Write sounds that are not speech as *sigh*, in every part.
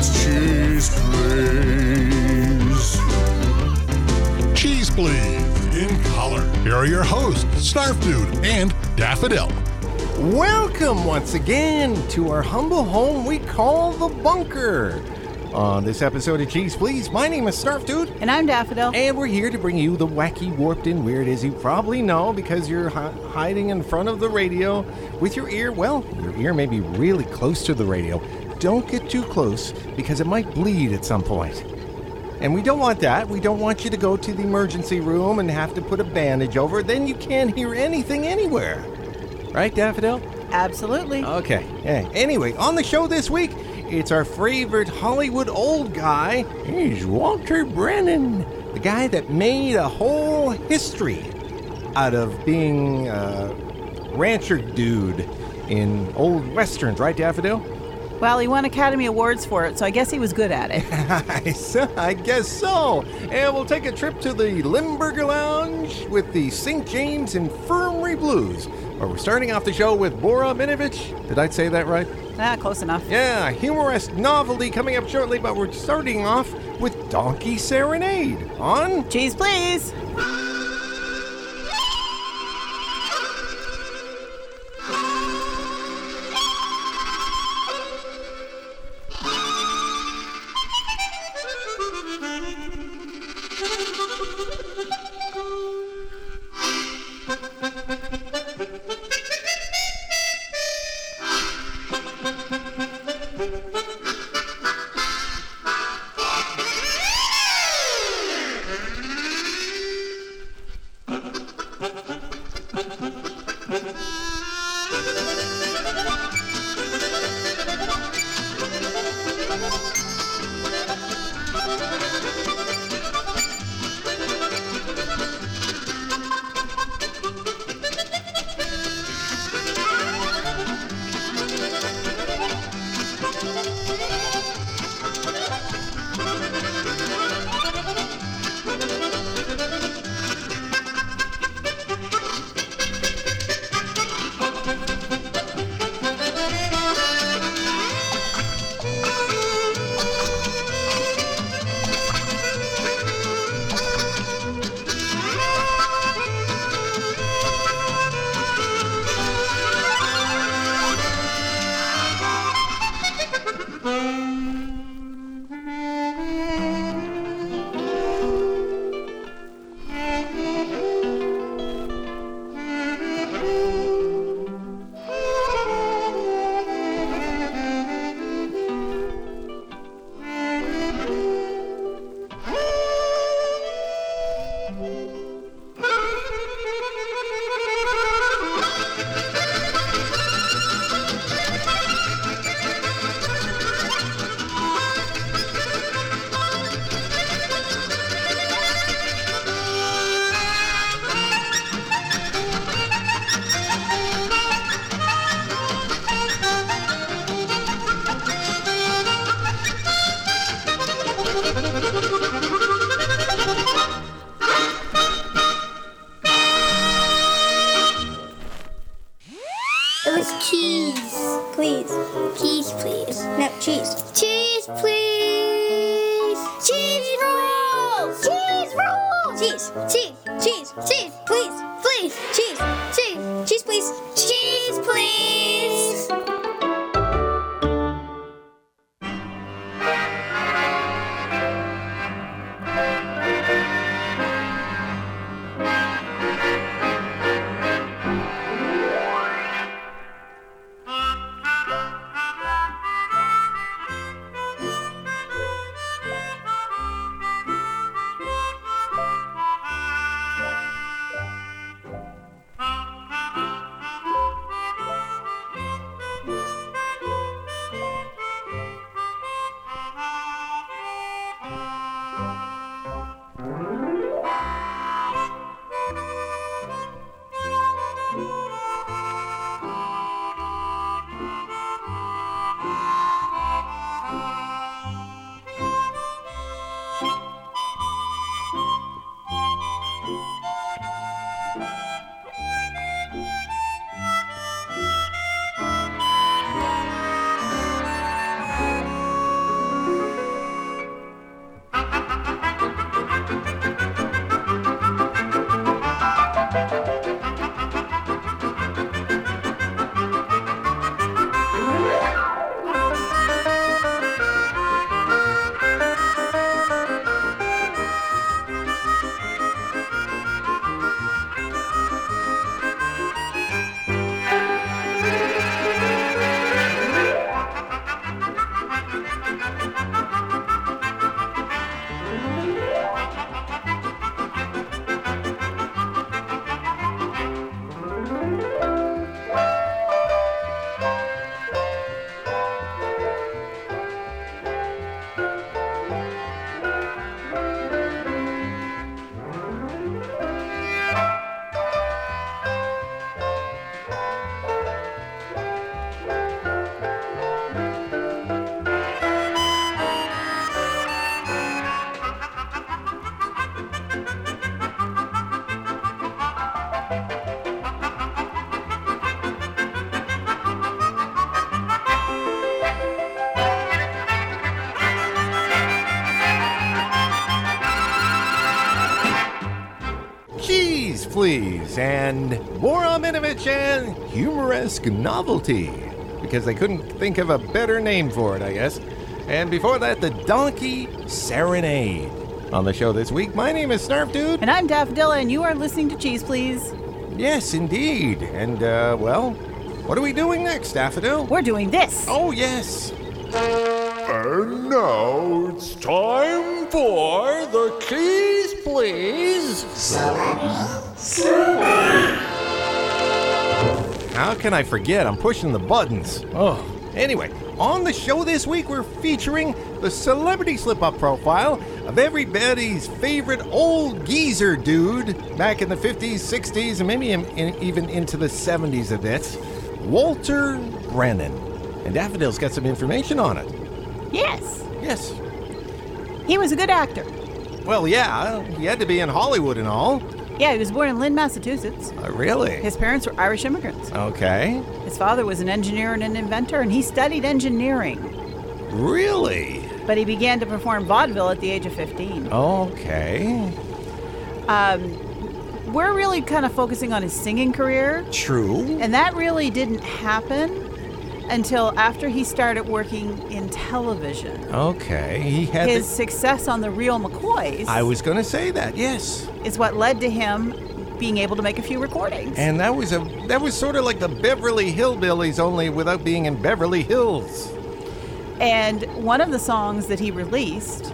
Yeah, it's Cheese Please. Cheese Please, in color. Here are your hosts, Snarf Dude and Daffodil. Welcome once again to our humble home we call the bunker. On this episode of Cheese Please, my name is Snarf Dude, And I'm Daffodil. and we're here to bring you the wacky, warped, and weird, as you probably know because you're hi- hiding in front of the radio with your ear. Well, your ear may be really close to the radio. Don't get too close because it might bleed at some point. And we don't want that. We don't want you to go to the emergency room and have to put a bandage over. Then you can't hear anything anywhere. Right, Daffodil? Absolutely. Okay. Yeah. Anyway, on the show this week, it's our favorite Hollywood old guy. He's Walter Brennan, the guy that made a whole history out of being a rancher dude in old westerns, right, Daffodil? Well, he won Academy Awards for it, so I guess he was good at it. *laughs* I guess so. And we'll take a trip to the Limburger Lounge with the St. James Infirmary Blues, where we're starting off the show with Borrah Minevitch. Did I say that right? ah, close enough. Yeah, humorous novelty coming up shortly, but we're starting off with Donkey Serenade on Cheese, please. Please, and Borrah Minevitch and Humoresque Novelty, because they couldn't think of a better name for it, I guess. And before that, the Donkey Serenade. On the show this week, my name is Snarf Dude. And I'm Daffodilla, and you are listening to Cheese Please. Yes, indeed. And, uh, well, what are we doing next, Daffodil? We're doing this. Oh, yes. And now it's time for the Cheese Please. How can I forget? I'm pushing the buttons. Oh. Anyway, on the show this week, we're featuring the celebrity slip up profile of everybody's favorite old geezer dude back in the 50s, 60s, and maybe in, in- even into the 70s a bit Walter Brennan. And Daffodil's got some information on it. Yes. Yes. He was a good actor. Well, yeah, he had to be in Hollywood and all. Yeah, he was born in Lynn, Massachusetts. Uh, really? His parents were Irish immigrants. Okay. His father was an engineer and an inventor, and he studied engineering. Really? But he began to perform vaudeville at the age of 15. Okay. Um, We're really kind of focusing on his singing career, True. and that really didn't happen until after he started working in television. Okay. He had His the- success on The Real McCoys I was going to say that, yes. is what led to him being able to make a few recordings. And that was a that was sort of like the Beverly Hillbillies only without being in Beverly Hills. And one of the songs that he released,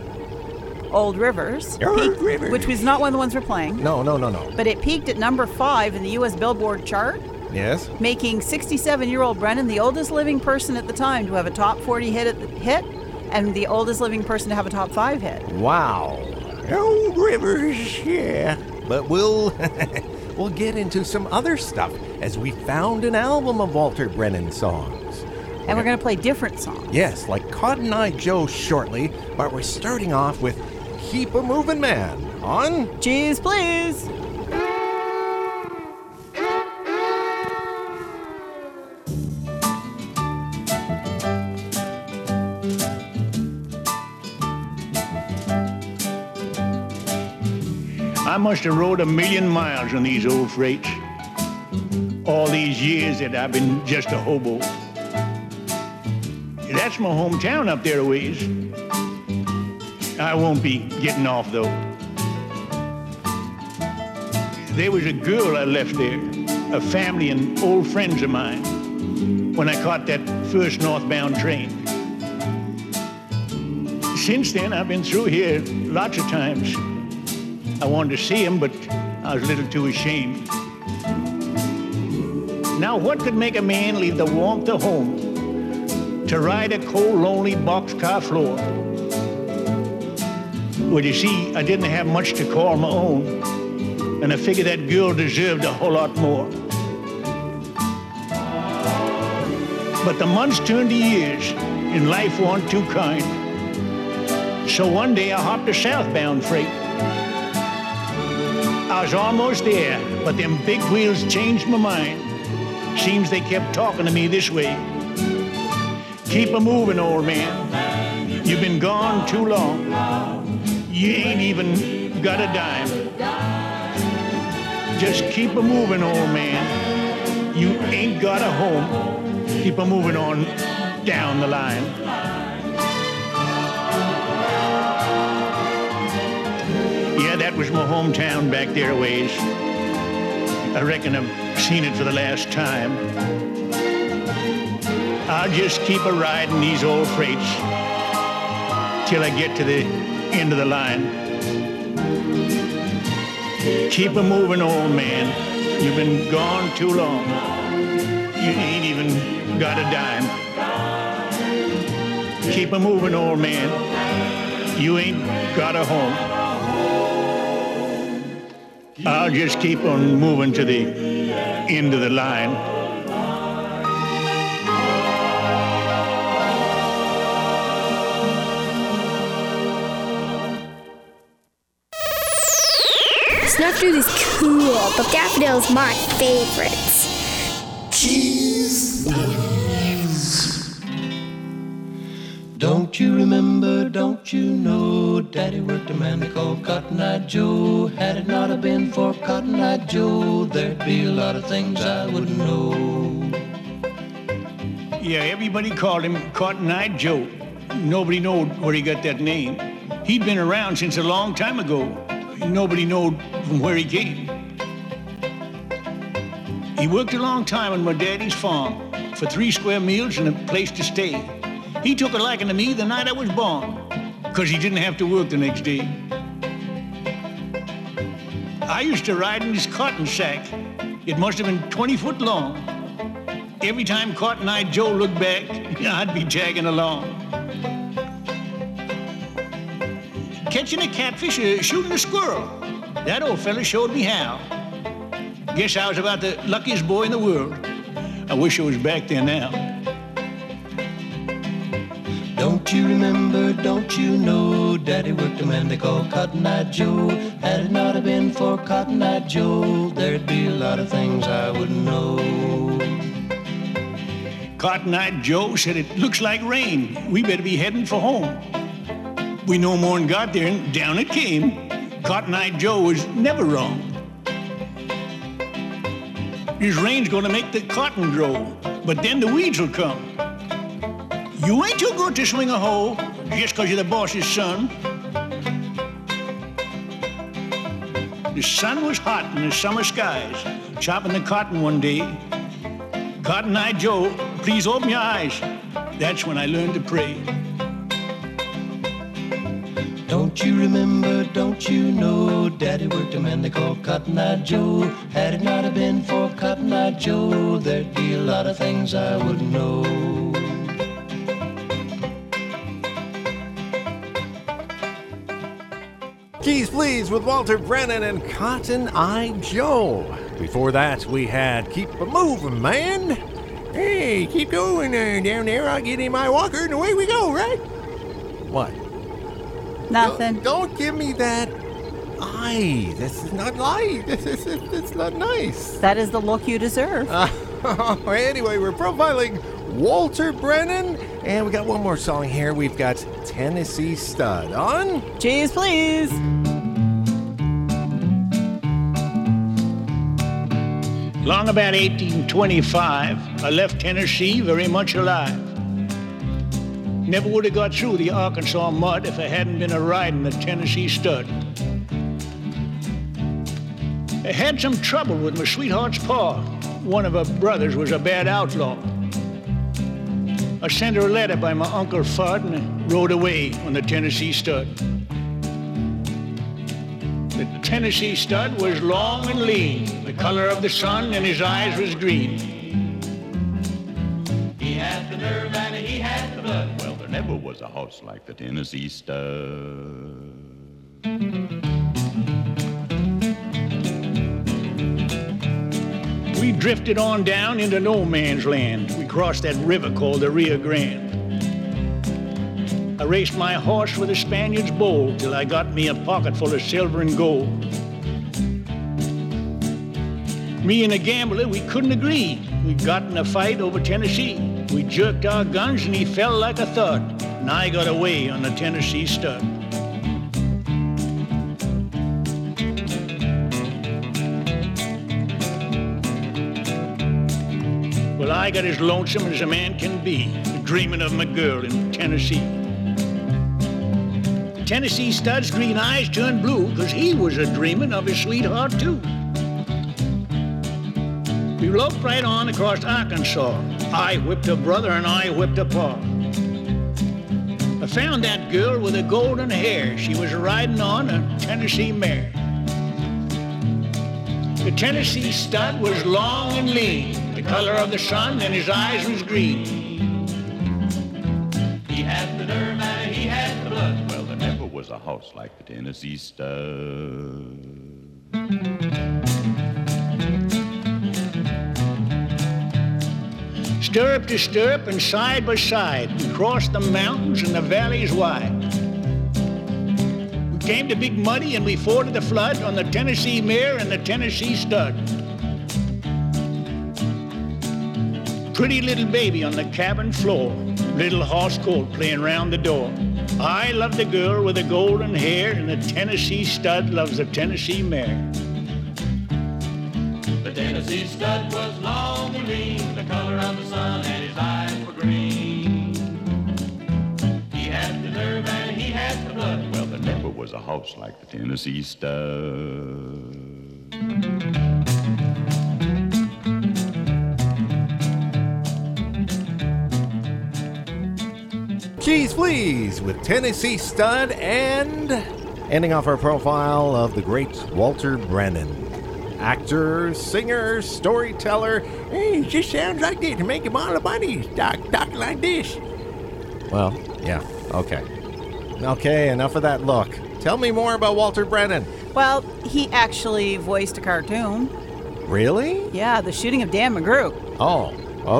Old Rivers, Old peaked- Rivers. which was not one of the ones we're playing, No, no, no, no. but it peaked at number five in the U.S. Billboard chart, Yes. making 67-year-old Brennan the oldest living person at the time to have a top 40 hit at the hit, and the oldest living person to have a top five hit. Wow. Old Rivers, yeah. But we'll *laughs* we'll get into some other stuff as we found an album of Walter Brennan songs. And we're going to play different songs. Yes, like Cotton Eye Joe shortly, but we're starting off with Keep a Moving Man on Cheese, please. I must have rode a million miles on these old freights. All these years that I've been just a hobo. That's my hometown up there a ways. I won't be getting off though. There was a girl I left there, a family and old friends of mine, when I caught that first northbound train. Since then, I've been through here lots of times. I wanted to see him, but I was a little too ashamed. Now, what could make a man leave the warmth of home to ride a cold, lonely boxcar floor? Well, you see, I didn't have much to call my own, and I figured that girl deserved a whole lot more. But the months turned to years, and life wasn't too kind. So one day I hopped a southbound freight. I was almost there, but them big wheels changed my mind. Seems they kept talking to me this way. Keep a moving, old man. You've been gone too long. You ain't even got a dime. Just keep a moving, old man. You ain't got a home. Keep a moving on down the line. Was my hometown back there a ways. I reckon I've seen it for the last time. I'll just keep a riding these old freights till I get to the end of the line. Keep a moving, old man. You've been gone too long. You ain't even got a dime. Keep a moving, old man. You ain't got a home. I'll just keep on moving to the end of the line. Snuffer is cool, but Daffodil's my favorites. Don't you remember, don't you know, Daddy worked a man they called Cotton Eye Joe. Had it not have been for Cotton Eye Joe, there'd be a lot of things I wouldn't know. Yeah, everybody called him Cotton Eye Joe. Nobody knowed where he got that name. He'd been around since a long time ago. Nobody knowed from where he came. He worked a long time on my daddy's farm for three square meals and a place to stay. He took a liking to me the night I was born, because he didn't have to work the next day. I used to ride in his cotton sack. It must have been 20 foot long. Every time Cotton Eye Joe looked back, *laughs* I'd be tagging along. Catching a catfish or shooting a squirrel. That old fella showed me how. Guess I was about the luckiest boy in the world. I wish I was back there now. Don't you remember, don't you know, Daddy worked a man they called Cotton Eye Joe. Had it not have been for Cotton Eye Joe, there'd be a lot of things I wouldn't know. Cotton Eye Joe said it looks like rain. We better be heading for home. We no more'n got there and down it came. Cotton Eye Joe was never wrong. This rain's gonna make the cotton grow, but then the weeds will come. You ain't too good to swing a hoe just 'cause you're the boss's son. The sun was hot in the summer skies, chopping the cotton one day. Cotton Eye Joe, please open your eyes. That's when I learned to pray. Don't you remember, don't you know, Daddy worked a man they called Cotton Eye Joe. Had it not have been for Cotton Eye Joe, there'd be a lot of things I wouldn't know. Cheese Please with Walter Brennan and Cotton Eye Joe. Before that, we had Keep a Moving Man. Hey, keep going uh, down there. I'll get in my walker and away we go, right? What? Nothing. Don't, don't give me that eye. This is not light. This is it's not nice. That is the look you deserve. *laughs* anyway, we're profiling Walter Brennan, and we got one more song here. We've got Tennessee Stud on. Cheese, please. Long about 1825, I left Tennessee very much alive. Never would have got through the Arkansas mud if I hadn't been a riding the Tennessee stud. I had some trouble with my sweetheart's pa. One of her brothers was a bad outlaw. I sent her a letter by my Uncle Fudd and rode away on the Tennessee stud. The Tennessee stud was long and lean, the color of the sun, and his eyes was green. He had the nerve and he had the blood. Well, there never was a horse like the Tennessee stud. We drifted on down into no man's land. We crossed that river called the Rio Grande. I raced my horse with a Spaniard's bowl till I got me a pocket full of silver and gold. Me and a gambler, we couldn't agree. We got in a fight over Tennessee. We jerked our guns and he fell like a thud. And I got away on the Tennessee stud. I got as lonesome as a man can be, dreaming of my girl in Tennessee. Tennessee stud's green eyes turned blue, 'cause he was a dreaming of his sweetheart too. We loped right on across Arkansas. I whipped a brother and I whipped a pa. I found that girl with the golden hair. She was riding on a Tennessee mare. The Tennessee stud was long and lean, color of the sun, and his eyes was green. He had the nerve and he had the blood. Well, there never was a horse like the Tennessee stud. Stirrup to stirrup and side by side, we crossed the mountains and the valleys wide. We came to Big Muddy and we forded the flood on the Tennessee mare and the Tennessee stud. Pretty little baby on the cabin floor, little horse colt playing round the door. I love the girl with the golden hair, and the Tennessee stud loves the Tennessee mare. The Tennessee stud was long and lean, the color of the sun, and his eyes were green. He had the nerve and he had the blood. Well, there never was a horse like the Tennessee stud. Cheese Please with Tennessee Stud and ending off our profile of the great Walter Brennan. Actor, singer, storyteller. Hey, it just sounds like this to make him all the money. Talk, talk like this. Well, yeah, okay. Okay, enough of that look. Tell me more about Walter Brennan. Well, he actually voiced a cartoon. Really? Yeah, the shooting of Dan McGrew. Oh,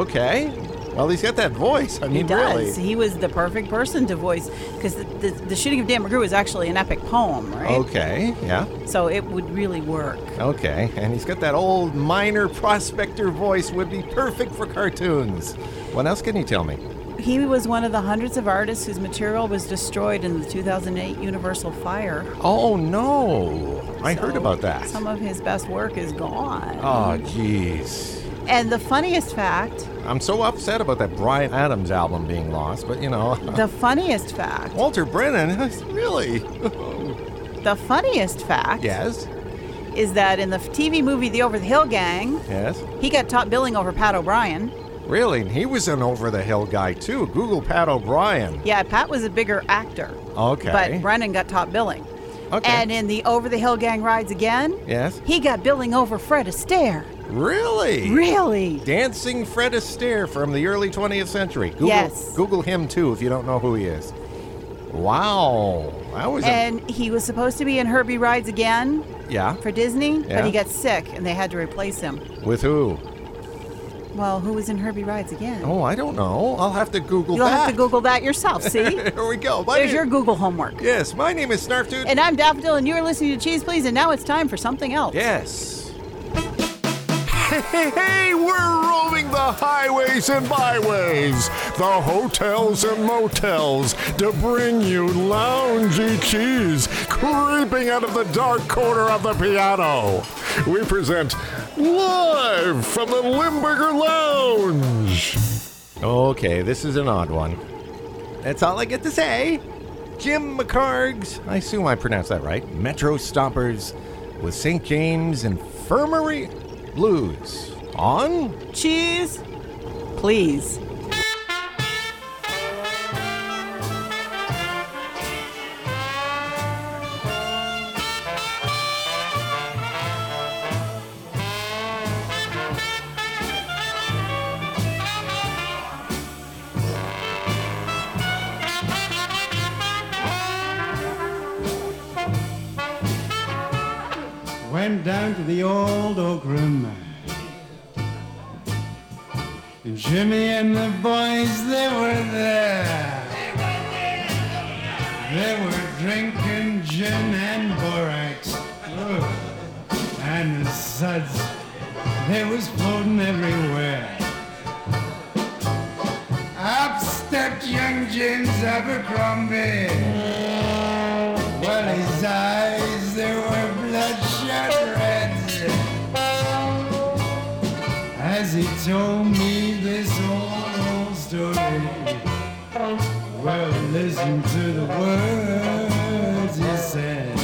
okay. Well, he's got that voice. I mean, He does. really. He was the perfect person to voice because the, the, the shooting of Dan McGrew is actually an epic poem, right? Okay, yeah. So it would really work. Okay, and he's got that old miner prospector voice would be perfect for cartoons. What else can you tell me? He was one of the hundreds of artists whose material was destroyed in the 2008 Universal Fire. Oh no, I heard about that. Some of his best work is gone. Oh jeez, And the funniest fact, I'm so upset about that Bryan Adams album being lost. But you know, the funniest fact, Walter Brennan, *laughs* really? the funniest fact yes, is that in the TV movie The Over the Hill Gang, yes, he got top billing over Pat O'Brien. really. He was an over the hill guy too. Google Pat O'Brien. Yeah, Pat was a bigger actor. Okay. But Brennan got top billing. Okay. And in the Over the Hill Gang Rides Again, Yes, he got billing over Fred Astaire. Really. Really? Dancing Fred Astaire from the early 20th century. Google, Yes. Google him too if you don't know who he is. Wow, that was a, And he was supposed to be in Herbie Rides Again yeah. for Disney, Yeah. but he got sick and they had to replace him. With who? Well, who was in Herbie Rides Again? Oh, I don't know. I'll have to Google You'll that. have to Google that yourself, *laughs* see? Here we go. My There's name- your Google homework. Yes, my name is Snarf Dude. And I'm Daffodil, and you're listening to Cheese Please, and now it's time for something else. yes. Hey, hey, hey, we're roaming the highways and byways, the hotels and motels to bring you loungy cheese creeping out of the dark corner of the piano. We present live from the Limburger Lounge. Okay, this is an odd one. That's all I get to say. Jim McHarg's, I assume I pronounced that right, Metro Stompers with St. James Infirmary Blues. On? Cheese, please. They were drinking gin and borax. Ugh. And the suds they was floating everywhere. Up stepped young James Abercrombie. Well, his eyes, they were bloodshot reds. As he told me this old, old story. Well, listen to the words he said.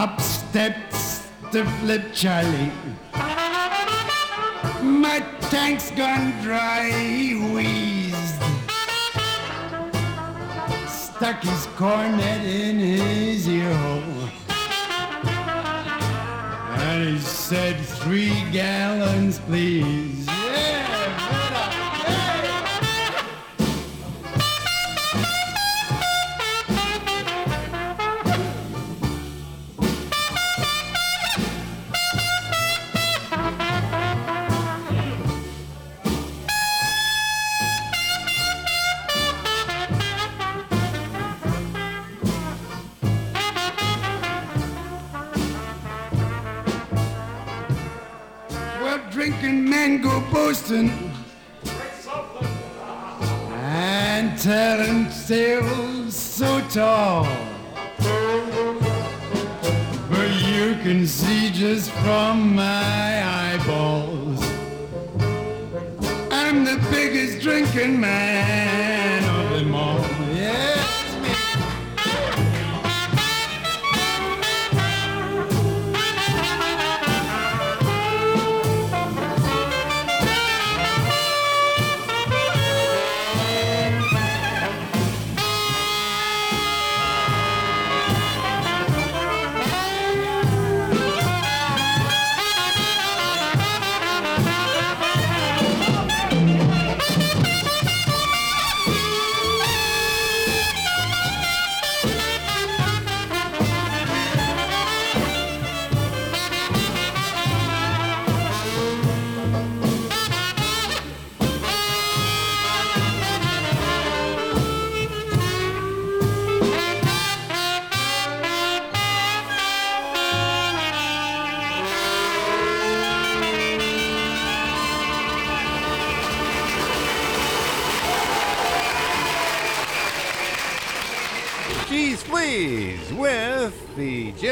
Up steps the flip Charlie. My tank's gone dry, he wheezed. Stuck his cornet in his ear hole. And he said, three gallons, please. Boasting and telling tales so tall. But you can see just from my eyeballs. I'm the biggest drinking man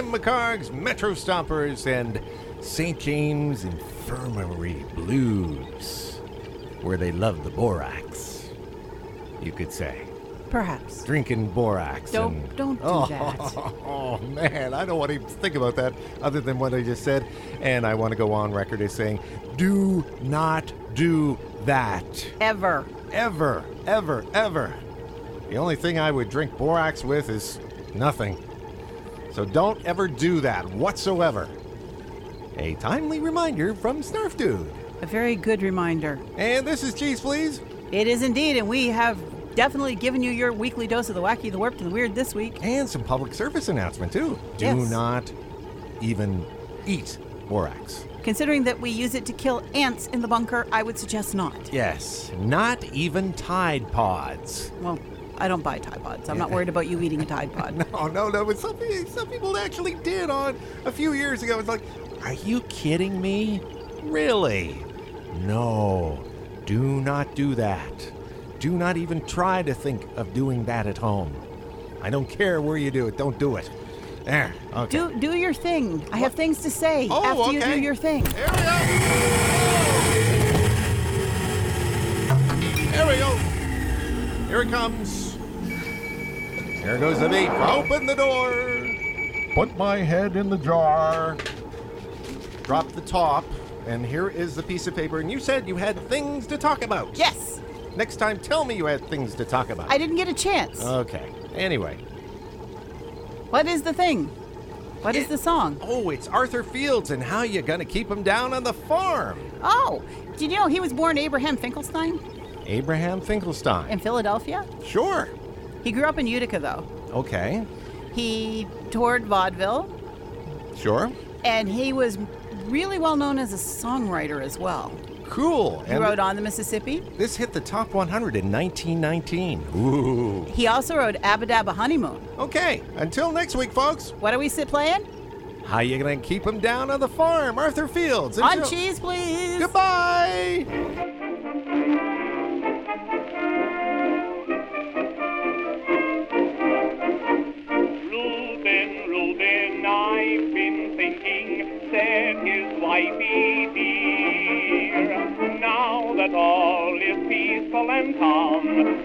McHarg's Metro Stompers and St. James Infirmary Blues, where they love the borax, you could say. Perhaps. Drinking borax. Don't- and- don't do oh, *laughs* that. Oh, man, I don't want to even think about that other than what I just said. And I want to go on record as saying, do not do that. Ever. Ever, ever, ever. The only thing I would drink borax with is nothing. So don't ever do that whatsoever. A timely reminder from Snarf Dude. A very good reminder. And this is Cheese Please. It is indeed, and we have definitely given you your weekly dose of the wacky, the warped, and the weird this week. And some public service announcement too. Do Yes. not even eat borax. Considering that we use it to kill ants in the bunker, I would suggest not. Yes, not even Tide Pods. Well, I don't buy Tide Pods. I'm not worried about you eating a Tide Pod. *laughs* no, no, no, but some, some people actually did on a few years ago. It's like, are you kidding me? Really? No, do not do that. Do not even try to think of doing that at home. I don't care where you do it, don't do it. There, okay. Do do your thing. I have things to say Oh, after you do your thing. Here we go. There we go. Here it comes. Here goes the beat. Open the door. Put my head in the jar. Drop the top. And here is the piece of paper. And you said you had things to talk about. Yes, Next time, tell me you had things to talk about. I didn't get a chance. Okay. Anyway. what is the thing? What is It- the song? Oh, it's Arthur Fields and how you gonna keep him down on the farm. Oh, did you know he was born Abraham Finkelstein? Abraham Finkelstein. In Philadelphia? Sure. He grew up in Utica, though. Okay. He toured vaudeville, Sure. and he was really well known as a songwriter as well. Cool. He wrote On the Mississippi. This hit the top 100 in 1919. Ooh. He also wrote Aba Daba Honeymoon. Okay. Until next week, folks. What are we sit playing? How you gonna keep him down on the farm, Arthur Fields? On cheese, please. Goodbye.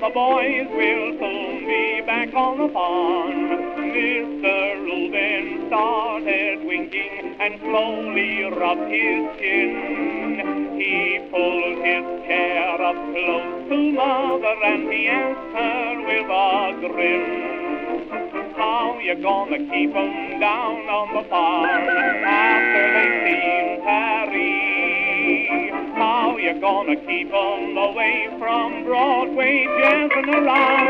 The boys will soon be back on the farm. Mr. Reuben started winking and slowly rubbed his chin. He pulled his chair up close to mother and he asked her with a grin. How you gonna keep 'em down on the farm after they've seen gonna keep 'em away from Broadway, jazzing around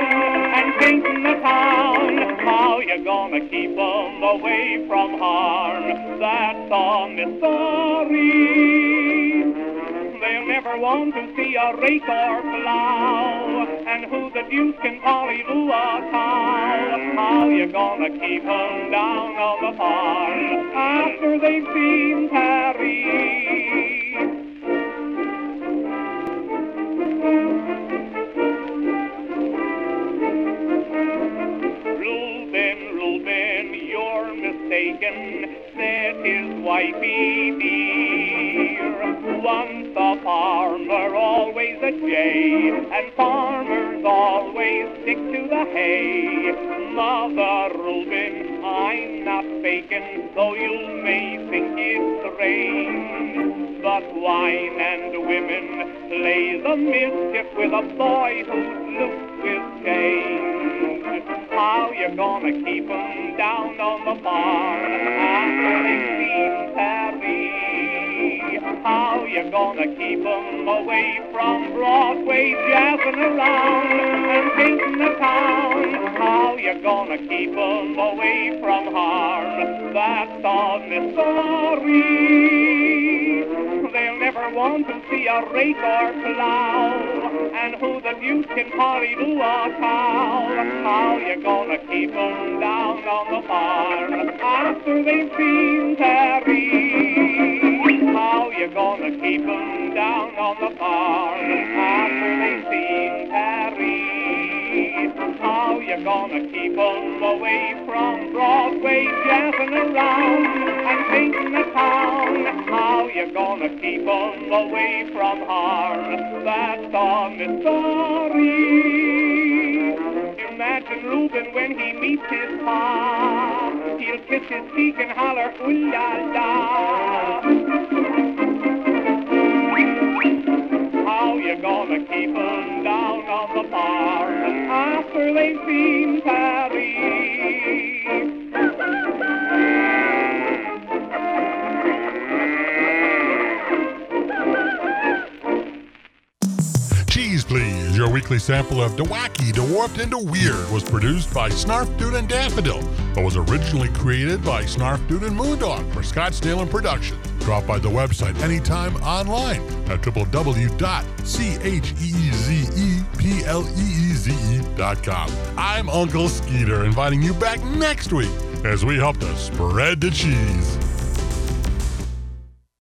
and painting the town? How you gonna keep 'em away from harm? That's a mystery. They'll never want to see a rake or plow. And who the deuce can pollyloo a cow? How you gonna keep 'em down on the farm after they've seen Paree? Dear. Once a farmer, always a jay, and farmers always stick to the hay. Mother Reuben, I'm not faking, though you may think it's strange. But wine and women play the mischief with a boy who's loose with change. How you gonna keep 'em down on the farm gonna keep 'em away from Broadway, jazzing around and painting the town? How you gonna keep 'em away from harm? That's a mystery. They'll never want to see a rake or plow. And who the deuce can pollyloo a cow? How you gonna keep 'em down on the farm after they've seen Paree? Gonna keep 'em down on the farm after they've seen Paree? How you gonna keep 'em away from Broadway, jazzing around and painting the town? How you gonna keep 'em away from harm? That's a mystery. Imagine Reuben when he meets his pa. He'll kiss his cheek and holler, ooh la la. Gonna keep 'em down on the farm after they've seen Cheese Please, your weekly sample of the wacky, the warped, and weird was produced by Snarf Dude and Daffodil, but was originally created by Snarf Dude and Moondog for Scottsdale and Production. Drop by the website anytime online at www.cheezepleeze.com. I'm Uncle Skeeter, inviting you back next week as we help to spread the cheese.